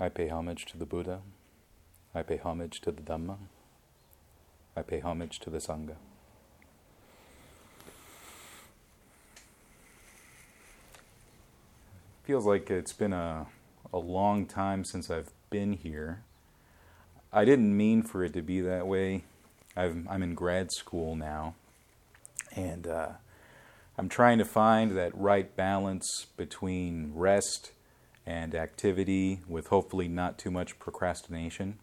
I pay homage to the Buddha. I pay homage to the Dhamma. I pay homage to the Sangha. Feels like it's been a, a long time since I've been here. I didn't mean for it to be that way. i am in grad school now, and uh, I'm trying to find that right balance between rest and activity with hopefully not too much procrastination.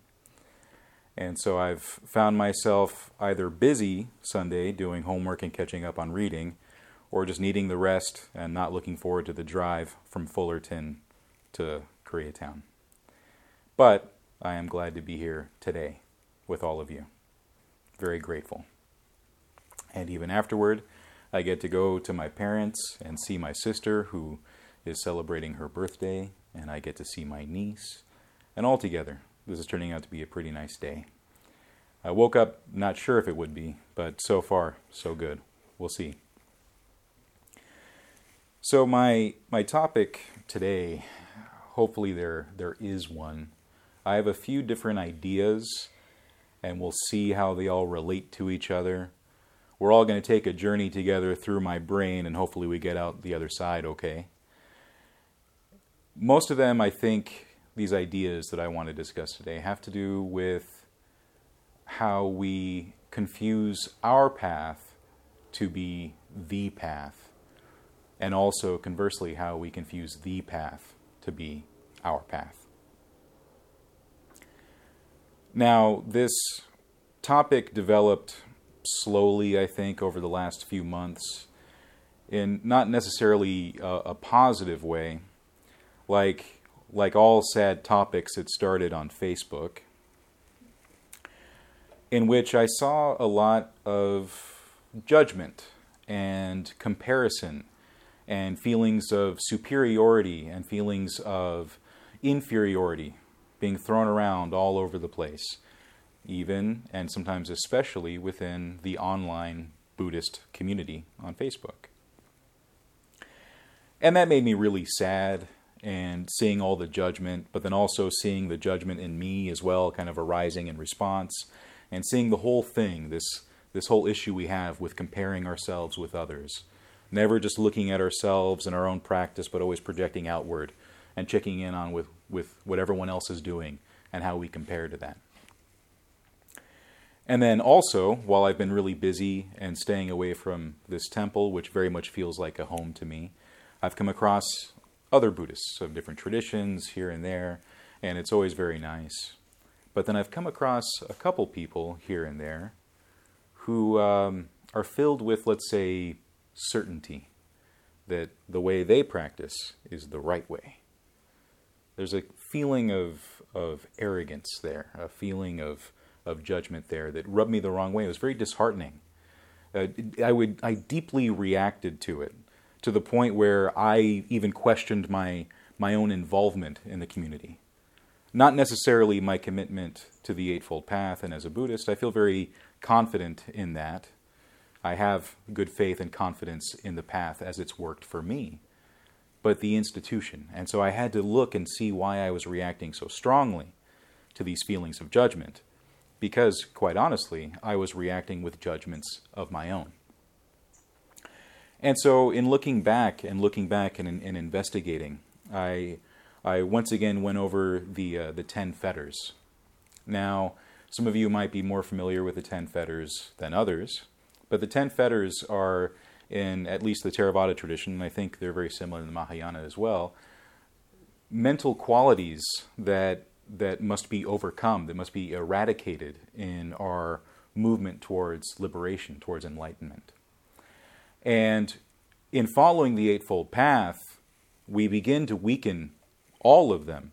And so I've found myself either busy Sunday doing homework and catching up on reading, or just needing the rest and not looking forward to the drive from Fullerton to Koreatown. But I am glad to be here today with all of you. Very grateful. And even afterward, I get to go to my parents and see my sister who is celebrating her birthday, and I get to see my niece. And altogether, this is turning out to be a pretty nice day. I woke up not sure if it would be, but so far, so good. We'll see. So my my topic today, hopefully there there is one. I have a few different ideas and we'll see how they all relate to each other we're all going to take a journey together through my brain, and hopefully we get out the other side okay. Most of them, I think, these ideas that I want to discuss today have to do with how we confuse our path to be the path, and also conversely, how we confuse the path to be our path. Now, this topic developed slowly, I think, over the last few months, in not necessarily a, a positive way. Like, like all sad topics, it started on Facebook, in which I saw a lot of judgment and comparison and feelings of superiority and feelings of inferiority being thrown around all over the place even and sometimes especially within the online Buddhist community on Facebook. And that made me really sad and seeing all the judgment, but then also seeing the judgment in me as well, kind of arising in response, and seeing the whole thing, this, this whole issue we have with comparing ourselves with others. Never just looking at ourselves and our own practice, but always projecting outward and checking in on with, with what everyone else is doing and how we compare to that. And then also, while I've been really busy and staying away from this temple, which very much feels like a home to me, I've come across other Buddhists of different traditions here and there, and it's always very nice. But then I've come across a couple people here and there who um, are filled with, let's say, certainty that the way they practice is the right way. There's a feeling of, of arrogance there, a feeling of of judgment there that rubbed me the wrong way. It was very disheartening. Uh, I would I deeply reacted to it to the point where I even questioned my my own involvement in the community. Not necessarily my commitment to the Eightfold Path, and as a Buddhist, I feel very confident in that. I have good faith and confidence in the path as it's worked for me, but the institution. And so I had to look and see why I was reacting so strongly to these feelings of judgment because, quite honestly, I was reacting with judgments of my own. And so, in looking back and looking back and, and investigating, I, I once again went over the, uh, the ten fetters. Now, some of you might be more familiar with the ten fetters than others, but the ten fetters are, in at least the Theravada tradition, and I think they're very similar in the Mahayana as well, mental qualities that that must be overcome, that must be eradicated in our movement towards liberation, towards enlightenment. And in following the Eightfold Path, we begin to weaken all of them,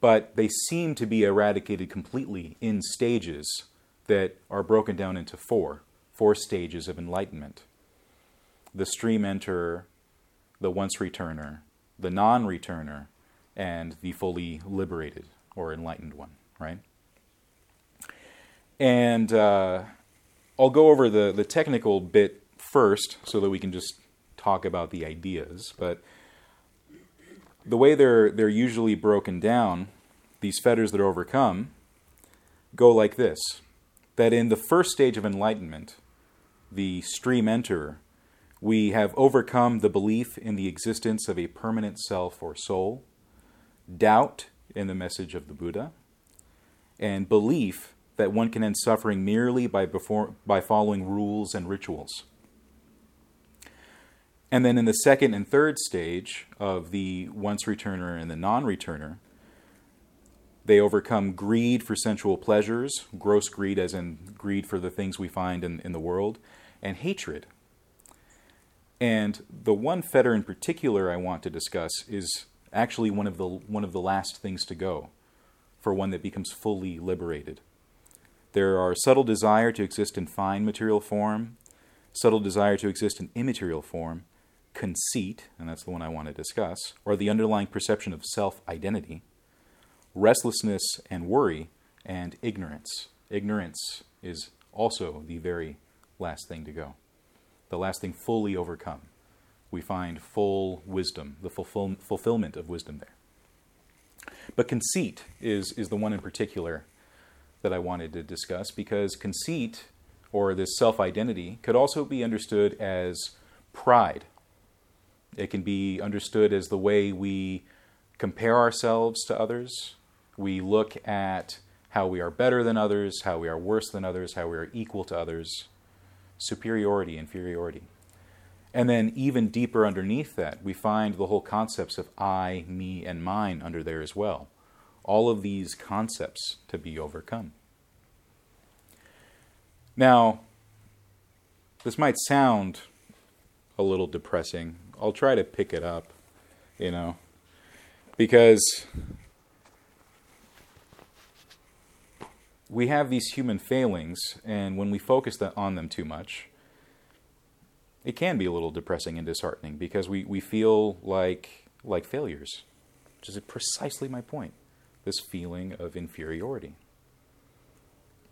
but they seem to be eradicated completely in stages that are broken down into four four stages of enlightenment the stream enterer, the once returner, the non returner, and the fully liberated or enlightened one, right? And uh, I'll go over the, the technical bit first so that we can just talk about the ideas. But the way they're, they're usually broken down these fetters that are overcome, go like this that in the first stage of enlightenment, the stream enter, we have overcome the belief in the existence of a permanent self or soul, doubt in the message of the Buddha, and belief that one can end suffering merely by, before, by following rules and rituals. And then in the second and third stage of the once returner and the non returner, they overcome greed for sensual pleasures, gross greed, as in greed for the things we find in, in the world, and hatred. And the one fetter in particular I want to discuss is actually one of the, one of the last things to go for one that becomes fully liberated. There are subtle desire to exist in fine material form, subtle desire to exist in immaterial form, conceit, and that's the one I want to discuss, or the underlying perception of self identity, restlessness and worry, and ignorance. Ignorance is also the very last thing to go, the last thing fully overcome. We find full wisdom, the fulfill- fulfillment of wisdom there. But conceit is, is the one in particular that I wanted to discuss because conceit, or this self identity, could also be understood as pride it can be understood as the way we compare ourselves to others. We look at how we are better than others, how we are worse than others, how we are equal to others. Superiority, inferiority. And then, even deeper underneath that, we find the whole concepts of I, me, and mine under there as well. All of these concepts to be overcome. Now, this might sound a little depressing I'll try to pick it up, you know, because we have these human failings, and when we focus on them too much, it can be a little depressing and disheartening because we, we feel like like failures, which is precisely my point. This feeling of inferiority,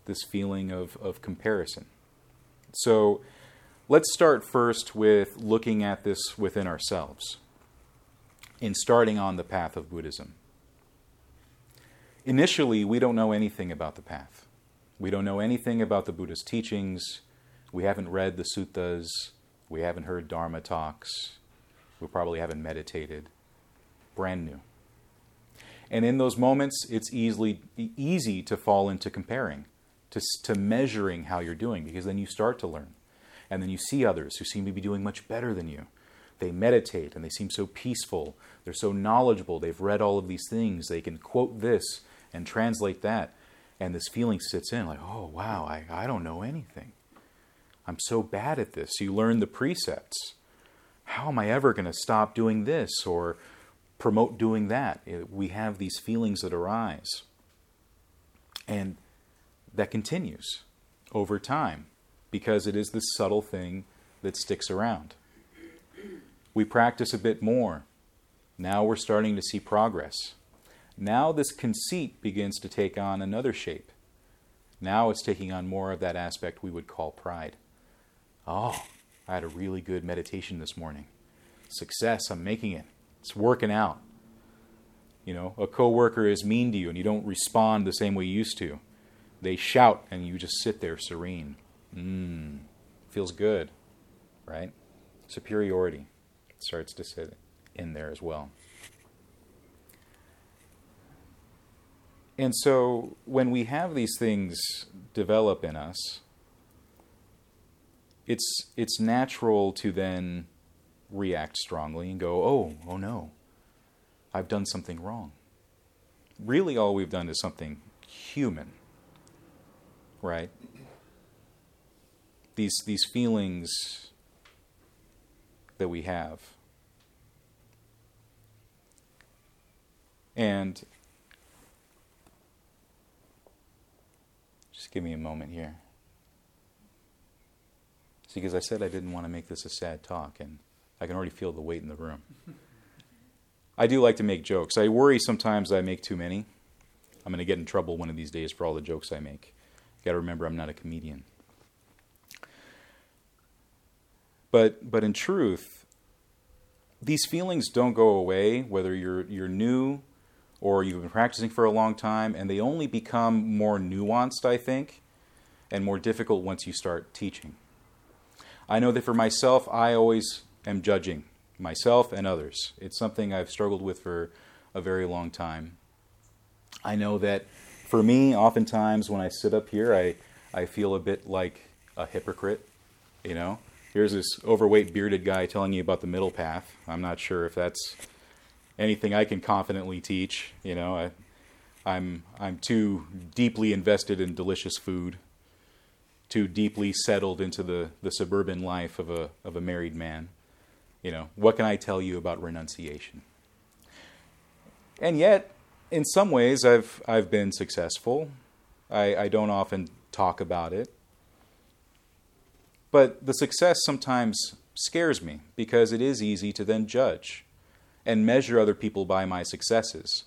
this feeling of, of comparison. So Let's start first with looking at this within ourselves in starting on the path of Buddhism. Initially, we don't know anything about the path. We don't know anything about the Buddha's teachings. We haven't read the suttas. We haven't heard Dharma talks. We probably haven't meditated. Brand new. And in those moments, it's easily easy to fall into comparing, to, to measuring how you're doing, because then you start to learn. And then you see others who seem to be doing much better than you. They meditate and they seem so peaceful. They're so knowledgeable. They've read all of these things. They can quote this and translate that. And this feeling sits in like, oh, wow, I, I don't know anything. I'm so bad at this. You learn the precepts. How am I ever going to stop doing this or promote doing that? We have these feelings that arise. And that continues over time because it is this subtle thing that sticks around. We practice a bit more. Now we're starting to see progress. Now this conceit begins to take on another shape. Now it's taking on more of that aspect we would call pride. Oh, I had a really good meditation this morning. Success, I'm making it. It's working out. You know, a coworker is mean to you and you don't respond the same way you used to. They shout and you just sit there serene. Mmm, feels good, right? Superiority starts to sit in there as well. And so when we have these things develop in us, it's it's natural to then react strongly and go, "Oh, oh no. I've done something wrong." Really all we've done is something human. Right? These these feelings that we have. And just give me a moment here. See, because I said I didn't want to make this a sad talk, and I can already feel the weight in the room. I do like to make jokes. I worry sometimes I make too many. I'm going to get in trouble one of these days for all the jokes I make. Got to remember, I'm not a comedian. But but in truth, these feelings don't go away whether you're you're new or you've been practicing for a long time, and they only become more nuanced, I think, and more difficult once you start teaching. I know that for myself, I always am judging myself and others. It's something I've struggled with for a very long time. I know that for me, oftentimes when I sit up here, I, I feel a bit like a hypocrite. You know, here's this overweight bearded guy telling you about the middle path. I'm not sure if that's anything I can confidently teach. You know, I, I'm I'm too deeply invested in delicious food, too deeply settled into the, the suburban life of a of a married man. You know, what can I tell you about renunciation? And yet, in some ways, I've I've been successful. I, I don't often talk about it. But the success sometimes scares me because it is easy to then judge and measure other people by my successes,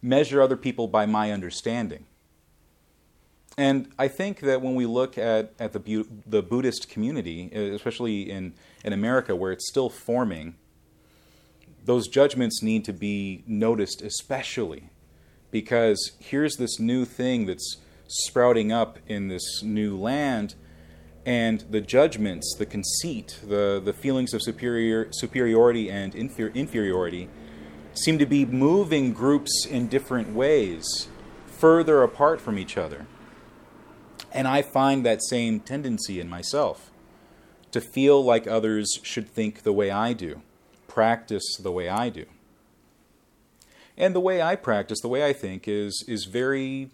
measure other people by my understanding. And I think that when we look at, at the, the Buddhist community, uh, especially in, in America where it's still forming, those judgments need to be noticed, especially because here's this new thing that's sprouting up in this new land and the judgments, the conceit, the, the feelings of superior, superiority and infer, inferiority seem to be moving groups in different ways, further apart from each other. And I find that same tendency in myself to feel like others should think the way I do, practice the way I do. And the way I practice, the way I think, is, is very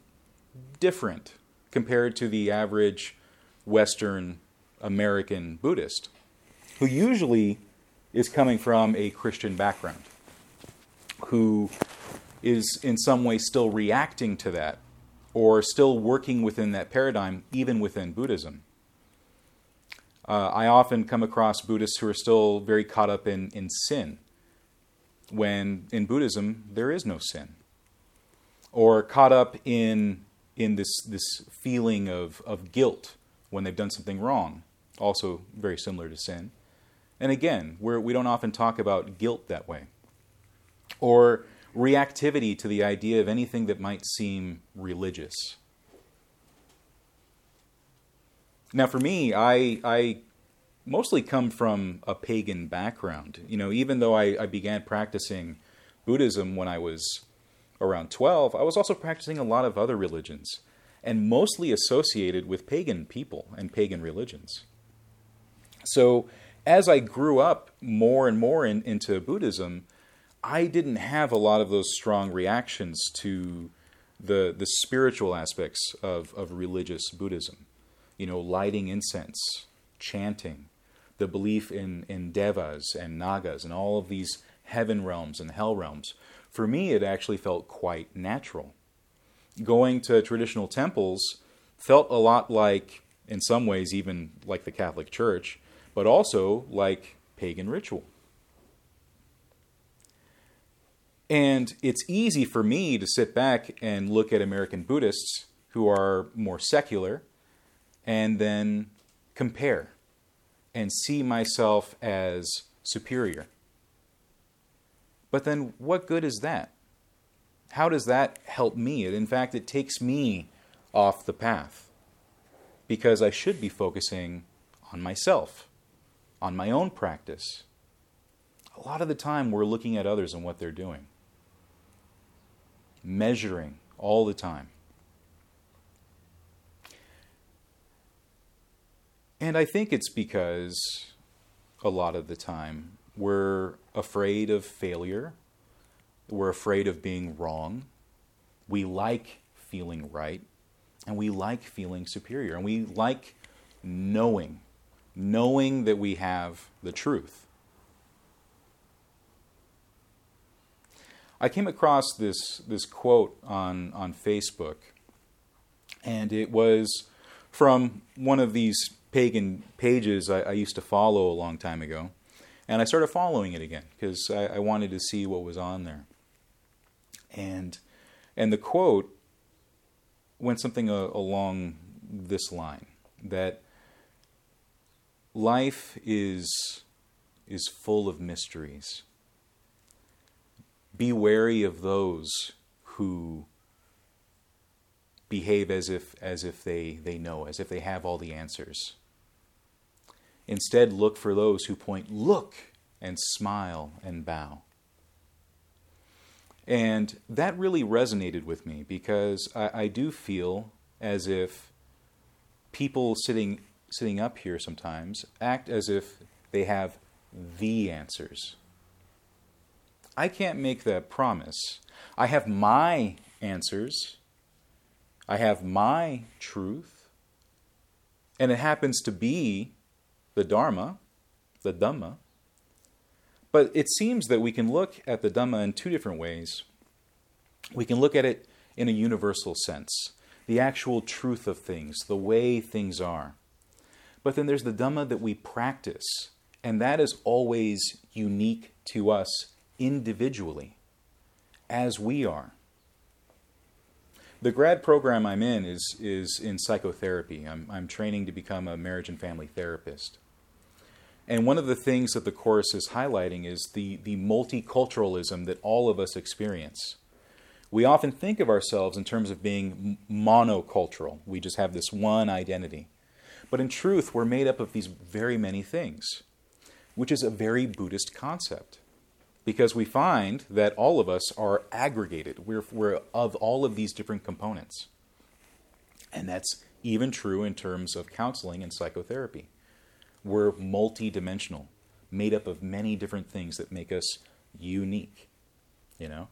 different compared to the average Western American Buddhist, who usually is coming from a Christian background, who is in some way still reacting to that or still working within that paradigm, even within Buddhism. Uh, I often come across Buddhists who are still very caught up in, in sin, when in Buddhism there is no sin, or caught up in, in this, this feeling of, of guilt when they've done something wrong, also very similar to sin. And again, we're, we don't often talk about guilt that way. Or reactivity to the idea of anything that might seem religious. Now, for me, I, I mostly come from a pagan background. You know, even though I, I began practicing Buddhism when I was around 12, I was also practicing a lot of other religions and mostly associated with pagan people and pagan religions. So, as I grew up more and more in, into Buddhism, I didn't have a lot of those strong reactions to the, the spiritual aspects of, of religious Buddhism. You know, lighting incense, chanting, the belief in, in devas and nagas and all of these heaven realms and hell realms. For me, it actually felt quite natural going to traditional temples felt a lot like, in some ways, even like the Catholic Church, but also like pagan ritual. And it's easy for me to sit back and look at American Buddhists who are more secular and then compare and see myself as superior. But then, what good is that? How does that help me? In fact, it takes me off the path because I should be focusing on myself, on my own practice. A lot of the time, we're looking at others and what they're doing, measuring all the time. And I think it's because a lot of the time we're afraid of failure we're afraid of being wrong. We like feeling right. And we like feeling superior. And we like knowing, knowing that we have the truth. I came across this, this quote on, on Facebook, and it was from one of these pagan pages I, I used to follow a long time ago. And I started following it again because I, I wanted to see what was on there. And and the quote went something uh, along this line that life is is full of mysteries. be wary of those who behave as if as if they, they know, as if they have all the answers. Instead, look for those who point, look, and smile and bow. And that really resonated with me because I, I do feel as if people sitting sitting up here sometimes act as if they have the answers. I can't make that promise. I have my answers. I have my truth. And it happens to be the Dharma, the Dhamma. But it seems that we can look at the Dhamma in two different ways. We can look at it in a universal sense, the actual truth of things, the way things are. But then there's the Dhamma that we practice, and that is always unique to us individually, as we are. The grad program I'm in is, is in psychotherapy. I'm, I'm training to become a marriage and family therapist. And one of the things that the chorus is highlighting is the, the multiculturalism that all of us experience. We often think of ourselves in terms of being monocultural. We just have this one identity. But in truth, we're made up of these very many things, which is a very Buddhist concept. Because we find that all of us are aggregated. We're, we're of all of these different components. And that's even true in terms of counseling and psychotherapy. We're multidimensional, made up of many different things that make us unique. You know?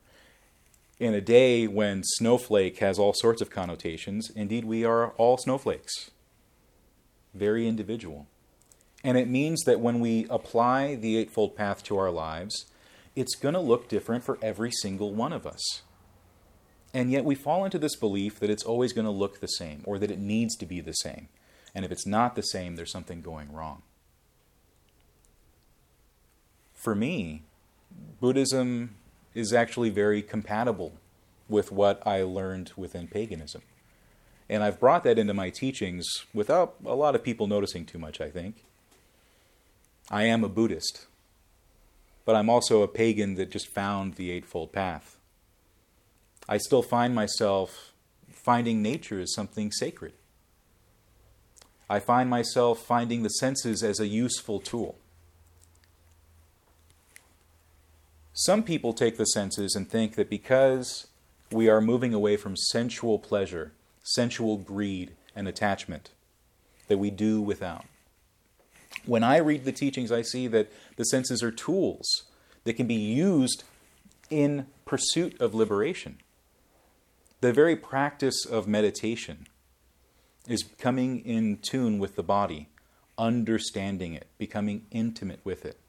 In a day when snowflake has all sorts of connotations, indeed we are all snowflakes very individual. And it means that when we apply the Eightfold Path to our lives, it's going to look different for every single one of us. And yet we fall into this belief that it's always going to look the same or that it needs to be the same. And if it's not the same, there's something going wrong. For me, Buddhism is actually very compatible with what I learned within paganism. And I've brought that into my teachings without a lot of people noticing too much, I think. I am a Buddhist, but I'm also a pagan that just found the Eightfold Path. I still find myself finding nature as something sacred. I find myself finding the senses as a useful tool. Some people take the senses and think that because we are moving away from sensual pleasure sensual greed and attachment that we do without. When I read the teachings, I see that the senses are tools that can be used in pursuit of liberation. The very practice of meditation is coming in tune with the body, understanding it, becoming intimate with it.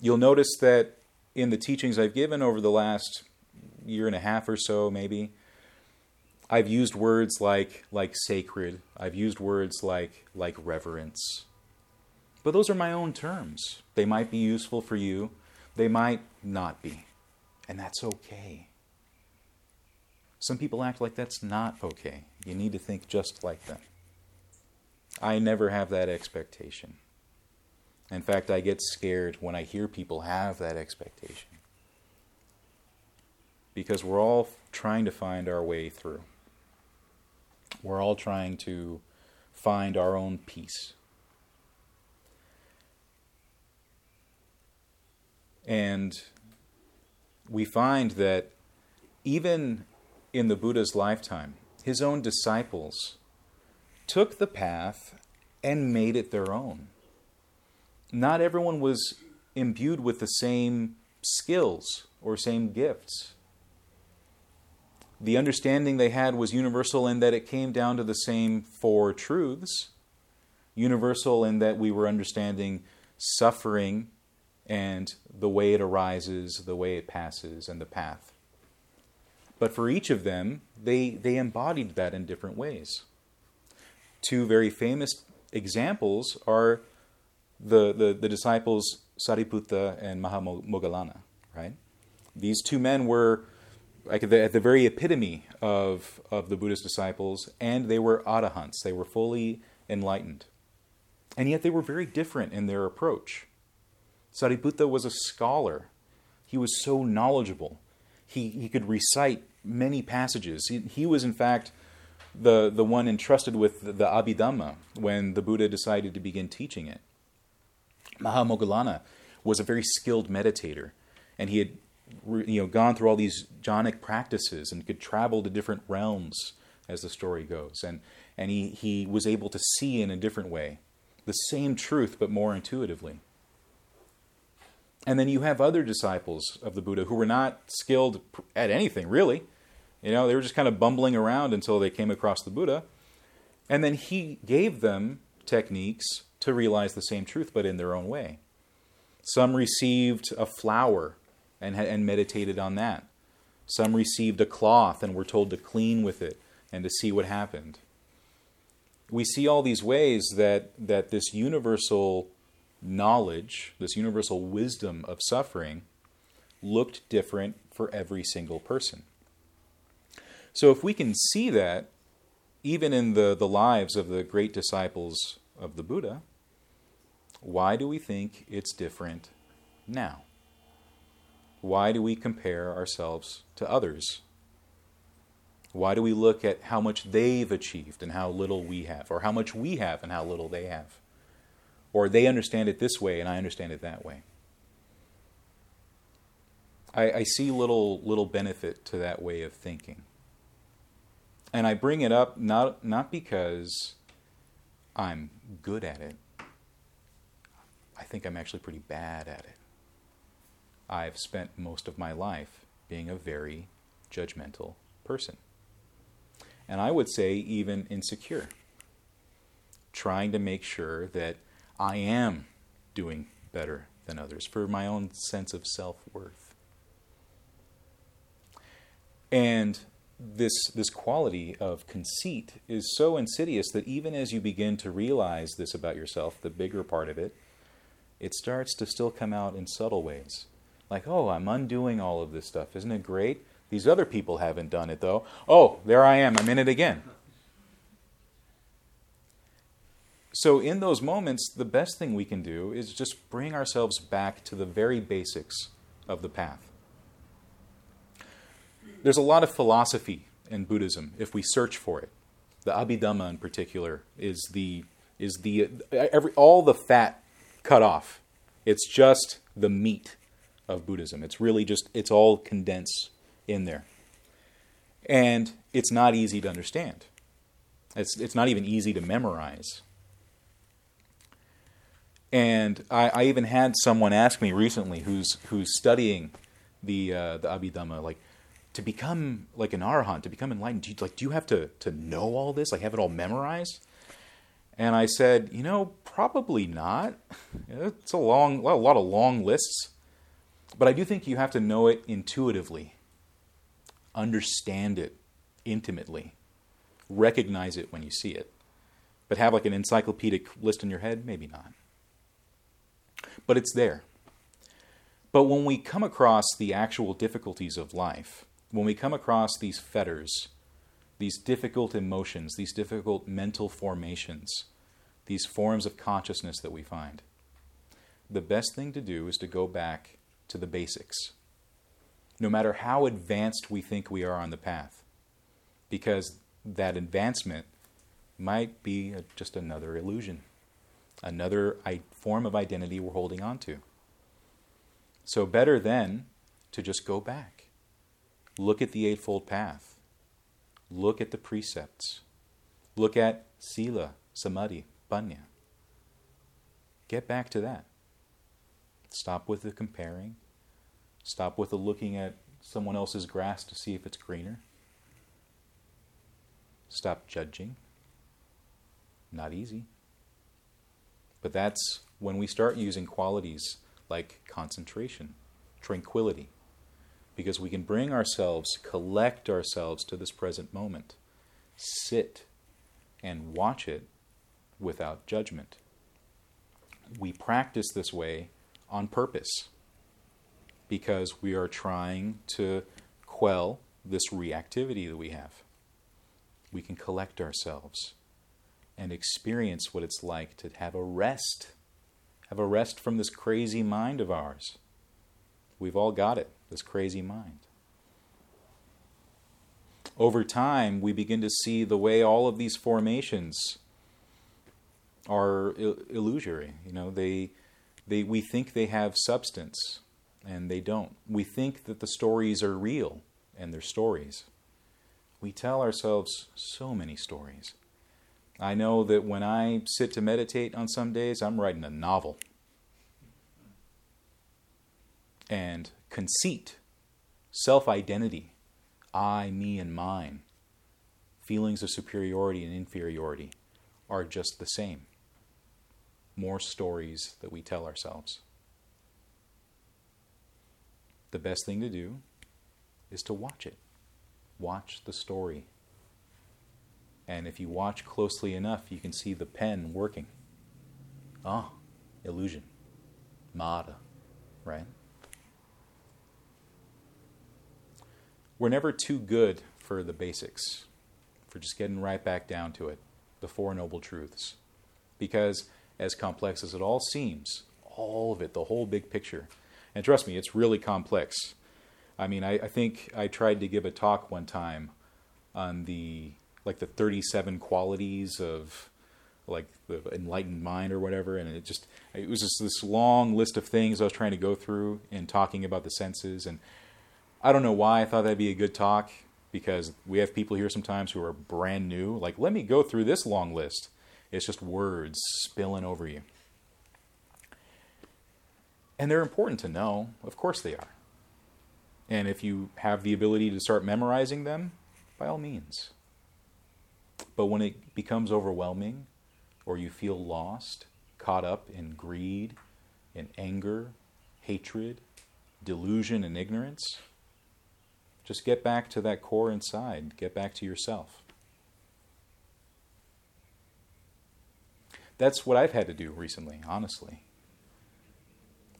You'll notice that in the teachings I've given over the last year and a half or so, maybe, I've used words like like sacred. I've used words like like reverence. But those are my own terms. They might be useful for you. They might not be. And that's okay. Some people act like that's not okay. You need to think just like them. I never have that expectation. In fact, I get scared when I hear people have that expectation. Because we're all trying to find our way through. We're all trying to find our own peace. And we find that even in the Buddha's lifetime, his own disciples took the path and made it their own. Not everyone was imbued with the same skills or same gifts the understanding they had was universal in that it came down to the same four truths. Universal in that we were understanding suffering and the way it arises, the way it passes, and the path. But for each of them, they, they embodied that in different ways. Two very famous examples are the, the, the disciples Sariputta and Mahamoggallana, right? These two men were like at the, at the very epitome of, of the Buddhist disciples, and they were arahants. They were fully enlightened. And yet they were very different in their approach. Sariputta was a scholar. He was so knowledgeable. He, he could recite many passages. He, he was, in fact, the, the one entrusted with the, the Abhidhamma when the Buddha decided to begin teaching it. Mahamoggallana was a very skilled meditator, and he had you know, gone through all these jhanic practices and could travel to different realms, as the story goes. And, and he, he was able to see in a different way the same truth, but more intuitively. And then you have other disciples of the Buddha who were not skilled at anything, really. You know, they were just kind of bumbling around until they came across the Buddha. And then he gave them techniques to realize the same truth, but in their own way. Some received a flower and, and meditated on that. Some received a cloth and were told to clean with it and to see what happened. We see all these ways that, that this universal knowledge, this universal wisdom of suffering, looked different for every single person. So if we can see that, even in the, the lives of the great disciples of the Buddha, why do we think it's different now? Why do we compare ourselves to others? Why do we look at how much they've achieved and how little we have, or how much we have and how little they have? Or they understand it this way and I understand it that way. I, I see little little benefit to that way of thinking. And I bring it up not not because I'm good at it. I think I'm actually pretty bad at it. I've spent most of my life being a very judgmental person. And I would say even insecure. Trying to make sure that I am doing better than others for my own sense of self worth. And this, this quality of conceit is so insidious that even as you begin to realize this about yourself, the bigger part of it, it starts to still come out in subtle ways. Like, oh, I'm undoing all of this stuff. Isn't it great? These other people haven't done it, though. Oh, there I am. I'm in it again. So, in those moments, the best thing we can do is just bring ourselves back to the very basics of the path. There's a lot of philosophy in Buddhism if we search for it. The Abhidhamma, in particular, is the is the every all the fat cut off. It's just the meat of Buddhism. It's really just it's all condensed in there, and it's not easy to understand. It's it's not even easy to memorize. And I, I, even had someone ask me recently, who's who's studying the uh, the Abhidhamma, like to become like an arahant, to become enlightened. Do you, like, do you have to to know all this, like have it all memorized? And I said, you know, probably not. It's a long, a lot of long lists, but I do think you have to know it intuitively, understand it intimately, recognize it when you see it. But have like an encyclopedic list in your head, maybe not but it's there. But when we come across the actual difficulties of life, when we come across these fetters, these difficult emotions, these difficult mental formations, these forms of consciousness that we find, the best thing to do is to go back to the basics. No matter how advanced we think we are on the path, because that advancement might be just another illusion another form of identity we're holding on to. So, better then to just go back. Look at the Eightfold Path. Look at the precepts. Look at Sila, Samadhi, Panya. Get back to that. Stop with the comparing. Stop with the looking at someone else's grass to see if it's greener. Stop judging. Not easy. But that's when we start using qualities like concentration, tranquility, because we can bring ourselves, collect ourselves to this present moment, sit and watch it without judgment. We practice this way on purpose because we are trying to quell this reactivity that we have. We can collect ourselves and experience what it's like to have a rest, have a rest from this crazy mind of ours. We've all got it, this crazy mind. Over time, we begin to see the way all of these formations are illusory. You know, they, they, we think they have substance, and they don't. We think that the stories are real, and they're stories. We tell ourselves so many stories. I know that when I sit to meditate on some days, I'm writing a novel. And conceit, self identity, I, me, and mine, feelings of superiority and inferiority are just the same. More stories that we tell ourselves. The best thing to do is to watch it. Watch the story. And if you watch closely enough, you can see the pen working. Ah, illusion. Mada, right? We're never too good for the basics, for just getting right back down to it, the Four Noble Truths. Because, as complex as it all seems, all of it, the whole big picture, and trust me, it's really complex. I mean, I, I think I tried to give a talk one time on the like the 37 qualities of like the enlightened mind or whatever and it just it was just this long list of things i was trying to go through in talking about the senses and i don't know why i thought that'd be a good talk because we have people here sometimes who are brand new. Like let me go through this long list it's just words spilling over you and they're important to know of course they are and if you have the ability to start memorizing them, by all means. But when it becomes overwhelming, or you feel lost, caught up in greed, in anger, hatred, delusion, and ignorance, just get back to that core inside. Get back to yourself. That's what I've had to do recently, honestly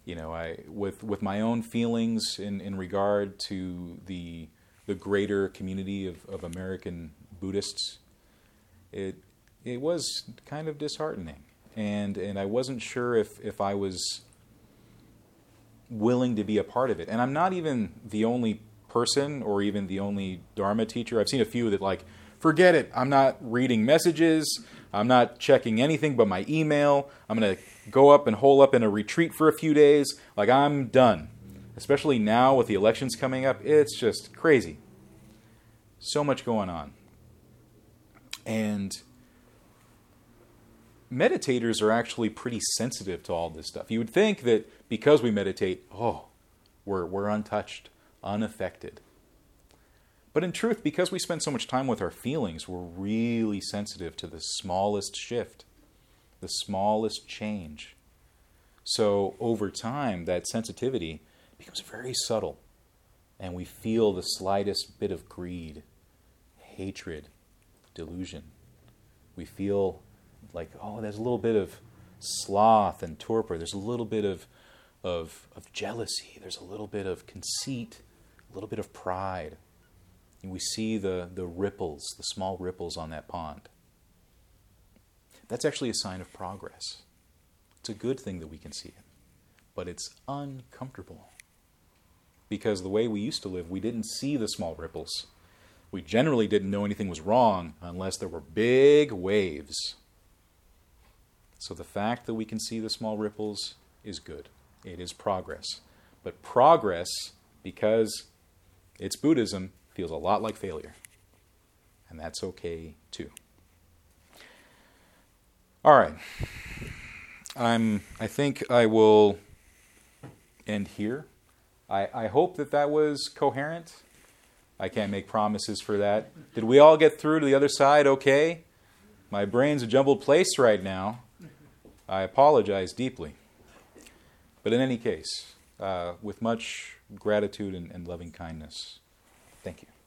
you know, I with with my own feelings in, in regard to the the greater community of, of American Buddhists, it it was kind of disheartening, and and I wasn't sure if if I was willing to be a part of it. And I'm not even the only person or even the only Dharma teacher. I've seen a few that like, forget it. I'm not reading messages. I'm not checking anything but my email. I'm going to go up and hole up in a retreat for a few days. Like, I'm done. Especially now with the elections coming up, it's just crazy. So much going on. And meditators are actually pretty sensitive to all this stuff. You would think that because we meditate, oh, we're, we're untouched, unaffected. But in truth, because we spend so much time with our feelings, we're really sensitive to the smallest shift, the smallest change. So over time, that sensitivity becomes very subtle, and we feel the slightest bit of greed, hatred, delusion. We feel like, oh, there's a little bit of sloth and torpor, there's a little bit of, of, of jealousy, there's a little bit of conceit, a little bit of pride. And we see the, the ripples, the small ripples on that pond. That's actually a sign of progress. It's a good thing that we can see it, but it's uncomfortable. Because the way we used to live, we didn't see the small ripples. We generally didn't know anything was wrong unless there were big waves. So the fact that we can see the small ripples is good. It is progress. But progress, because it's Buddhism, feels a lot like failure. And that's okay too. All right. I'm, I think I will end here. I, I hope that that was coherent. I can't make promises for that. Did we all get through to the other side okay? My brain's a jumbled place right now. I apologize deeply. But in any case, uh, with much gratitude and, and loving kindness, Thank you.